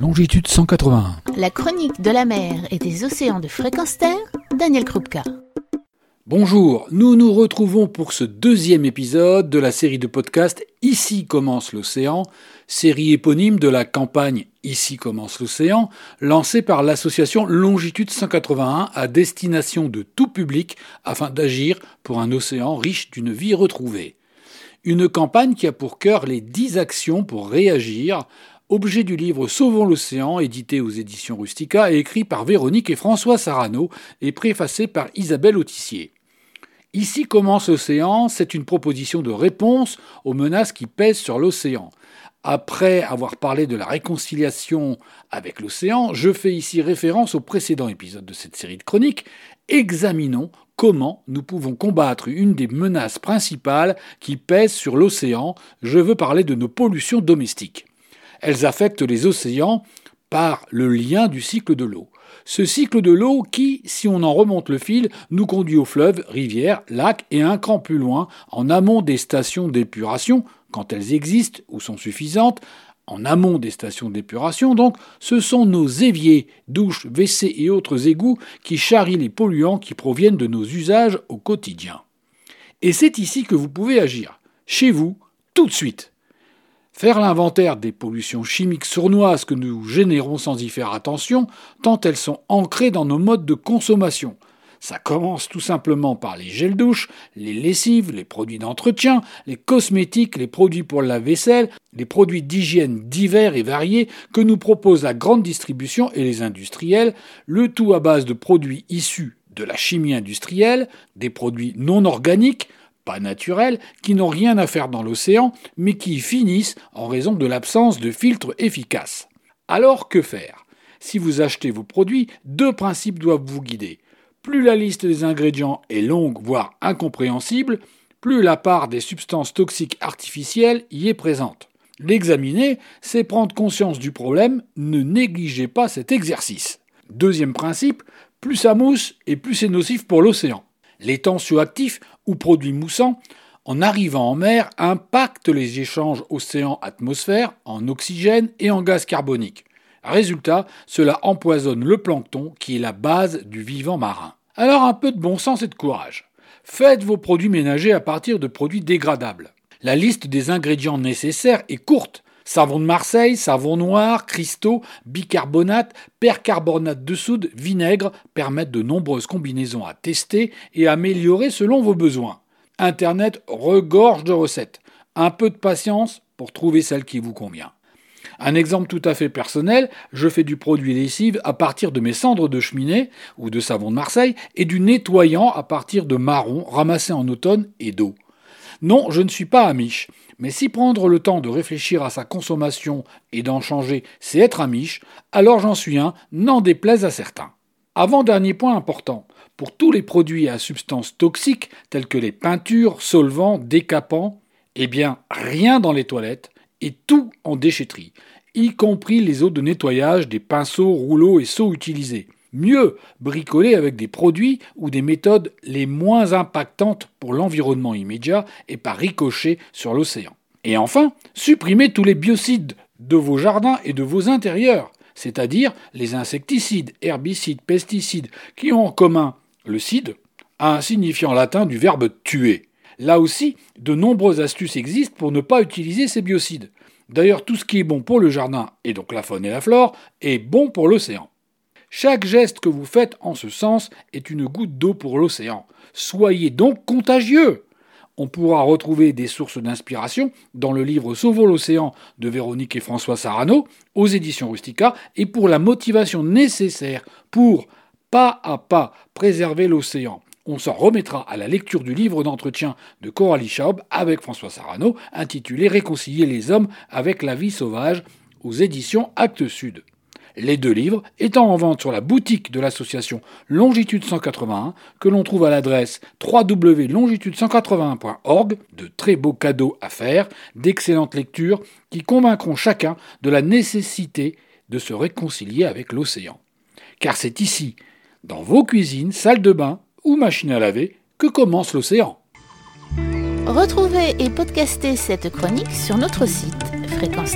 longitude 181. La chronique de la mer et des océans de fréquence terre, Daniel Krupka. Bonjour, nous nous retrouvons pour ce deuxième épisode de la série de podcasts Ici commence l'océan, série éponyme de la campagne Ici commence l'océan, lancée par l'association Longitude 181 à destination de tout public afin d'agir pour un océan riche d'une vie retrouvée. Une campagne qui a pour cœur les 10 actions pour réagir objet du livre Sauvons l'océan, édité aux éditions Rustica et écrit par Véronique et François Sarano et préfacé par Isabelle Autissier. Ici commence l'océan, c'est une proposition de réponse aux menaces qui pèsent sur l'océan. Après avoir parlé de la réconciliation avec l'océan, je fais ici référence au précédent épisode de cette série de chroniques. Examinons comment nous pouvons combattre une des menaces principales qui pèsent sur l'océan. Je veux parler de nos pollutions domestiques. Elles affectent les océans par le lien du cycle de l'eau. Ce cycle de l'eau qui, si on en remonte le fil, nous conduit aux fleuves, rivières, lacs et un cran plus loin, en amont des stations d'épuration, quand elles existent ou sont suffisantes, en amont des stations d'épuration, donc, ce sont nos éviers, douches, WC et autres égouts qui charrient les polluants qui proviennent de nos usages au quotidien. Et c'est ici que vous pouvez agir, chez vous, tout de suite. Faire l'inventaire des pollutions chimiques sournoises que nous générons sans y faire attention, tant elles sont ancrées dans nos modes de consommation. Ça commence tout simplement par les gels douche, les lessives, les produits d'entretien, les cosmétiques, les produits pour la vaisselle, les produits d'hygiène divers et variés que nous propose la grande distribution et les industriels, le tout à base de produits issus de la chimie industrielle, des produits non organiques, pas naturels, qui n'ont rien à faire dans l'océan, mais qui finissent en raison de l'absence de filtres efficaces. Alors que faire? Si vous achetez vos produits, deux principes doivent vous guider. Plus la liste des ingrédients est longue, voire incompréhensible, plus la part des substances toxiques artificielles y est présente. L'examiner, c'est prendre conscience du problème, ne négligez pas cet exercice. Deuxième principe, plus ça mousse et plus c'est nocif pour l'océan. Les tensioactifs ou produits moussants, en arrivant en mer, impactent les échanges océan-atmosphère en oxygène et en gaz carbonique. Résultat, cela empoisonne le plancton qui est la base du vivant marin. Alors un peu de bon sens et de courage. Faites vos produits ménagers à partir de produits dégradables. La liste des ingrédients nécessaires est courte. Savon de Marseille, savon noir, cristaux, bicarbonate, percarbonate de soude, vinaigre permettent de nombreuses combinaisons à tester et améliorer selon vos besoins. Internet regorge de recettes. Un peu de patience pour trouver celle qui vous convient. Un exemple tout à fait personnel, je fais du produit lessive à partir de mes cendres de cheminée ou de savon de Marseille et du nettoyant à partir de marron ramassé en automne et d'eau. Non, je ne suis pas amiche, mais si prendre le temps de réfléchir à sa consommation et d'en changer, c'est être amiche, alors j'en suis un, n'en déplaise à certains. Avant-dernier point important, pour tous les produits à substances toxiques tels que les peintures, solvants, décapants, eh bien rien dans les toilettes et tout en déchetterie, y compris les eaux de nettoyage des pinceaux, rouleaux et seaux utilisés. Mieux, bricoler avec des produits ou des méthodes les moins impactantes pour l'environnement immédiat et par ricochet sur l'océan. Et enfin, supprimer tous les biocides de vos jardins et de vos intérieurs, c'est-à-dire les insecticides, herbicides, pesticides, qui ont en commun le cide, un signifiant latin du verbe tuer. Là aussi, de nombreuses astuces existent pour ne pas utiliser ces biocides. D'ailleurs, tout ce qui est bon pour le jardin, et donc la faune et la flore, est bon pour l'océan. Chaque geste que vous faites en ce sens est une goutte d'eau pour l'océan. Soyez donc contagieux. On pourra retrouver des sources d'inspiration dans le livre Sauvons l'océan de Véronique et François Sarano aux éditions Rustica et pour la motivation nécessaire pour pas à pas préserver l'océan. On s'en remettra à la lecture du livre d'entretien de Coralie Schaub avec François Sarano intitulé Réconcilier les hommes avec la vie sauvage aux éditions Actes Sud les deux livres étant en vente sur la boutique de l'association Longitude 181 que l'on trouve à l'adresse www.longitude181.org. De très beaux cadeaux à faire, d'excellentes lectures qui convaincront chacun de la nécessité de se réconcilier avec l'océan. Car c'est ici, dans vos cuisines, salles de bain ou machines à laver, que commence l'océan. Retrouvez et podcastez cette chronique sur notre site fréquence